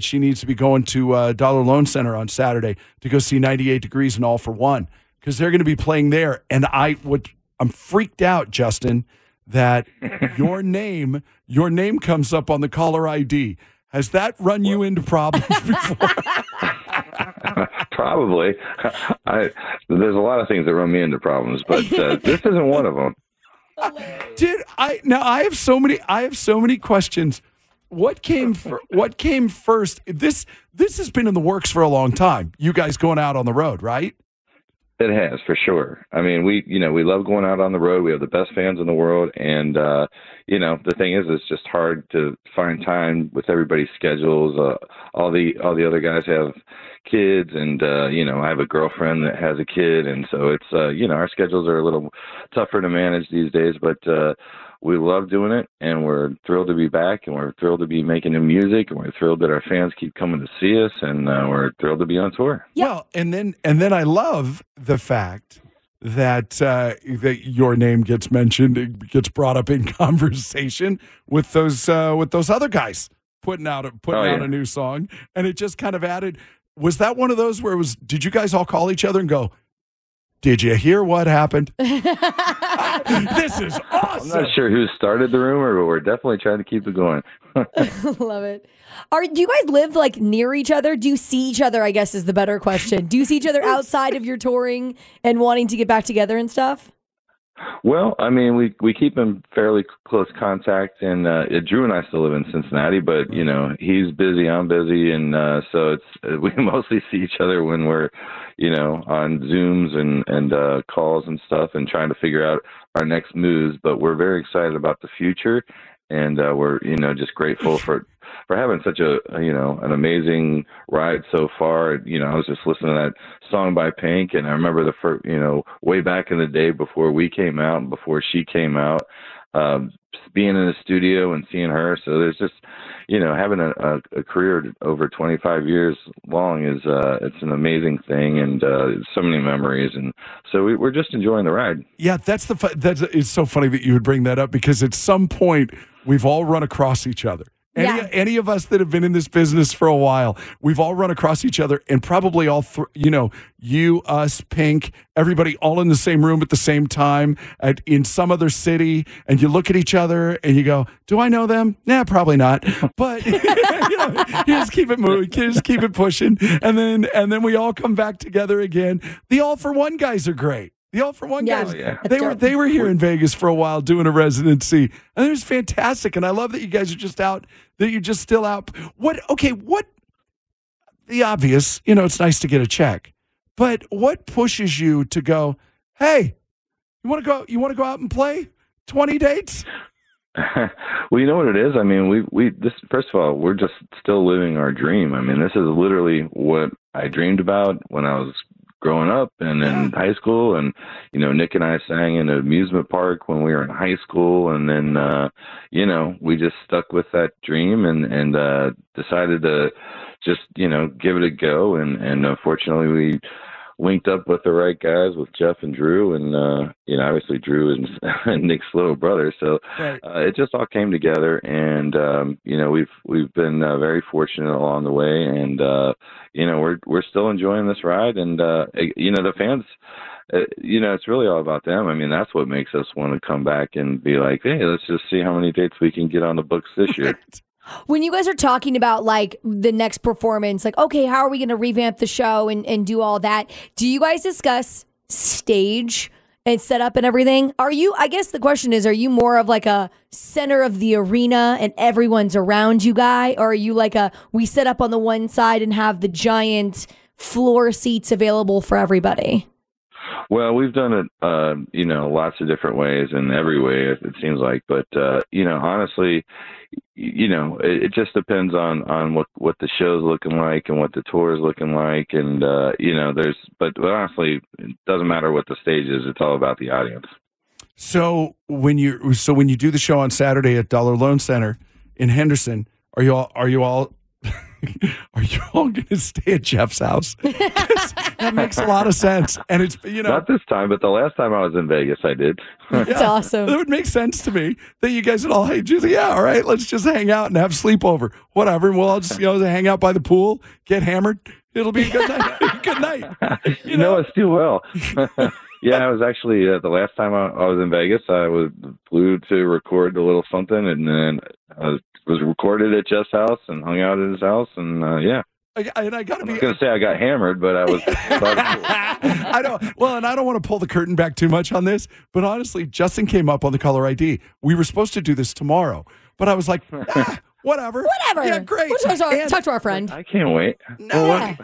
she needs to be going to uh, Dollar Loan Center on Saturday to go see 98 Degrees and All for One because they're going to be playing there. And I would, I'm freaked out, Justin, that your name, your name comes up on the caller ID. Has that run you into problems before? Probably. I, there's a lot of things that run me into problems, but uh, this isn't one of them. Did I now? I have so many. I have so many questions. What came? Fir- what came first? This this has been in the works for a long time. You guys going out on the road, right? It has for sure. I mean, we you know we love going out on the road. We have the best fans in the world, and uh, you know the thing is, it's just hard to find time with everybody's schedules. Uh, all the all the other guys have kids, and uh, you know I have a girlfriend that has a kid, and so it's uh, you know our schedules are a little tougher to manage these days. But uh, we love doing it and we're thrilled to be back and we're thrilled to be making new music and we're thrilled that our fans keep coming to see us and uh, we're thrilled to be on tour yeah. well and then and then i love the fact that uh, that your name gets mentioned it gets brought up in conversation with those uh, with those other guys putting out a, putting oh, yeah. out a new song and it just kind of added was that one of those where it was did you guys all call each other and go did you hear what happened? this is awesome. I'm not sure who started the rumor, but we're definitely trying to keep it going. Love it. Are do you guys live like near each other? Do you see each other? I guess is the better question. Do you see each other outside of your touring and wanting to get back together and stuff? Well, I mean, we we keep in fairly close contact, and uh, Drew and I still live in Cincinnati, but you know, he's busy, I'm busy, and uh, so it's we mostly see each other when we're, you know, on Zooms and and uh, calls and stuff, and trying to figure out our next moves. But we're very excited about the future, and uh, we're you know just grateful for for having such a you know an amazing ride so far. You know, I was just listening to that song by Pink, and I remember the first you know way back in the day before we came out and before she came out, um, being in the studio and seeing her. So there's just you know having a, a, a career over 25 years long is uh, it's an amazing thing, and uh, so many memories, and so we, we're just enjoying the ride. Yeah, that's the that's it's so funny that you would bring that up because at some point we've all run across each other any, yeah. any of us that have been in this business for a while, we've all run across each other, and probably all, th- you know, you, us, Pink, everybody all in the same room at the same time at, in some other city, and you look at each other and you go, "Do I know them? Yeah, probably not." But you know, just keep it moving, you just keep it pushing, and then and then we all come back together again. The All for One guys are great. The All for One yeah, guys, oh, yeah. they were they were here in Vegas for a while doing a residency, and it was fantastic. And I love that you guys are just out, that you're just still out. What? Okay, what? The obvious, you know, it's nice to get a check, but what pushes you to go? Hey, you want to go? You want to go out and play twenty dates? well, you know what it is. I mean, we we this first of all, we're just still living our dream. I mean, this is literally what I dreamed about when I was growing up and in high school. And you know Nick and I sang in an amusement park when we were in high school. And then uh you know we just stuck with that dream and and uh decided to just you know give it a go. And and unfortunately we linked up with the right guys with Jeff and Drew, and uh, you know, obviously Drew and, and Nick's little brother. So right. uh, it just all came together, and um, you know, we've we've been uh, very fortunate along the way, and uh, you know, we're we're still enjoying this ride, and uh, you know, the fans. Uh, you know, it's really all about them. I mean, that's what makes us want to come back and be like, hey, let's just see how many dates we can get on the books this year. When you guys are talking about like the next performance, like, okay, how are we going to revamp the show and, and do all that? Do you guys discuss stage and setup and everything? Are you, I guess the question is, are you more of like a center of the arena and everyone's around you guy? Or are you like a, we set up on the one side and have the giant floor seats available for everybody? Well, we've done it, uh, you know, lots of different ways and every way it, seems like. But uh, you know, honestly, you know, it, it just depends on on what what the show's looking like and what the tour is looking like, and uh, you know, there's. But, but honestly, it doesn't matter what the stage is; it's all about the audience. So when you so when you do the show on Saturday at Dollar Loan Center in Henderson, are you all are you all are you all going to stay at Jeff's house? that makes a lot of sense. And it's, you know, Not this time, but the last time I was in Vegas, I did. It's awesome. It would make sense to me that you guys would all, hey, just, yeah, all right, let's just hang out and have sleepover, whatever. And we'll all just, you know, hang out by the pool, get hammered. It'll be a good night. good night. You know us too well. Yeah, I was actually uh, the last time I, I was in Vegas. I was flew to record a little something, and then I was, was recorded at Jeff's house and hung out at his house, and uh, yeah. I, and I got to I'm be. not gonna say I got hammered, but I was. I don't. Well, and I don't want to pull the curtain back too much on this, but honestly, Justin came up on the caller ID. We were supposed to do this tomorrow, but I was like, ah, whatever, Whatever. Yeah, great. We'll talk, to our, And- talk to our friend. I can't wait. No. Yeah.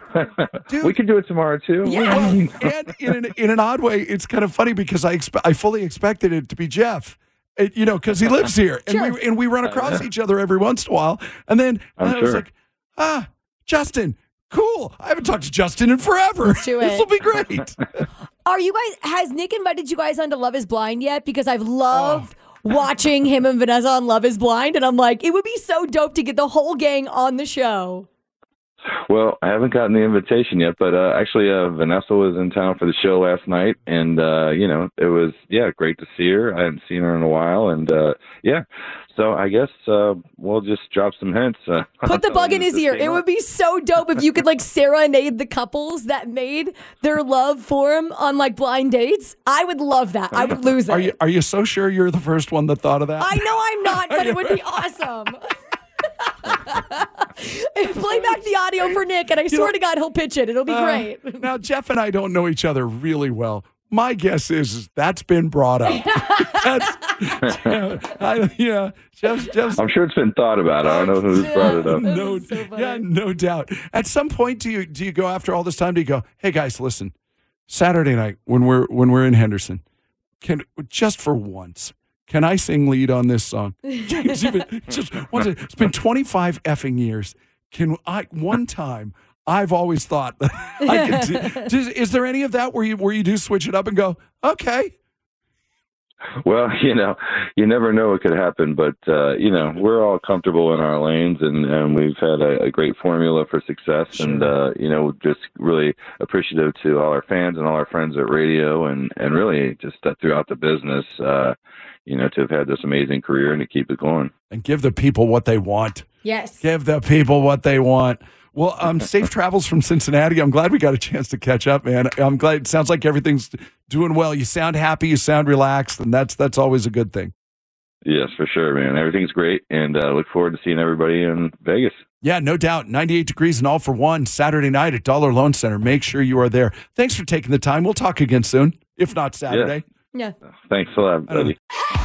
Dude. we can do it tomorrow too. Yeah. Well, and in an, in an odd way, it's kind of funny because I expe- I fully expected it to be Jeff. It- you know, because he lives here, and Sure. we and we run across each other every once in a while. And then I'm and I was sure. like, ah, Justin, cool. I haven't talked to Justin in forever. do This will be great. Are you guys? Has Nick invited you guys on to Love Is Blind yet? Because I've loved watching him and Vanessa on Love Is Blind, and I'm like, it would be so dope to get the whole gang on the show. Well, I haven't gotten the invitation yet, but uh, actually, uh, Vanessa was in town for the show last night, and uh, you know, it was yeah, great to see her. I hadn't seen her in a while, and uh, yeah, so I guess uh, we'll just drop some hints. Uh, Put the bug in his ear. It up. would be so dope if you could like serenade the couples that made their love for him on like blind dates. I would love that. I would lose it. Are you are you so sure you're the first one that thought of that? I know I'm not, but it would be awesome. Play back the audio for Nick, and I swear know- to God, he'll pitch it. It'll be Uh, great. now, Jeff and I don't know each other really well. My guess is, is that's been brought up. that's, I, yeah, Jeff's, Jeff's I'm sure it's been thought about. I don't know who's brought it up. No, so yeah, no doubt. At some point, do you do you go after all this time? Do you go, hey guys, listen, Saturday night when we're when we're in Henderson, can just for once, can I sing lead on this song? It's just once. It's been 25 effing years. Can I one time? I've always thought that I could. Do, is, is there any of that where you where you do switch it up and go, okay, Well, you know, you never know what could happen, but uh, you know, we're all comfortable in our lanes, and, and we've had a, a great formula for success, and uh, you know, just really appreciative to all our fans and all our friends at radio, and and really just uh, throughout the business, uh, you know, to have had this amazing career and to keep it going. and give the people what they want. Yes. Give the people what they want. Well, um, safe travels from Cincinnati. I'm glad we got a chance to catch up, man. I'm glad. It sounds like everything's doing well. You sound happy. You sound relaxed, and that's that's always a good thing. Yes, for sure, man. Everything's great, and uh, look forward to seeing everybody in Vegas. Yeah, no doubt. 98 degrees and all for one Saturday night at Dollar Loan Center. Make sure you are there. Thanks for taking the time. We'll talk again soon, if not Saturday. Yeah. Thanks a lot, I buddy.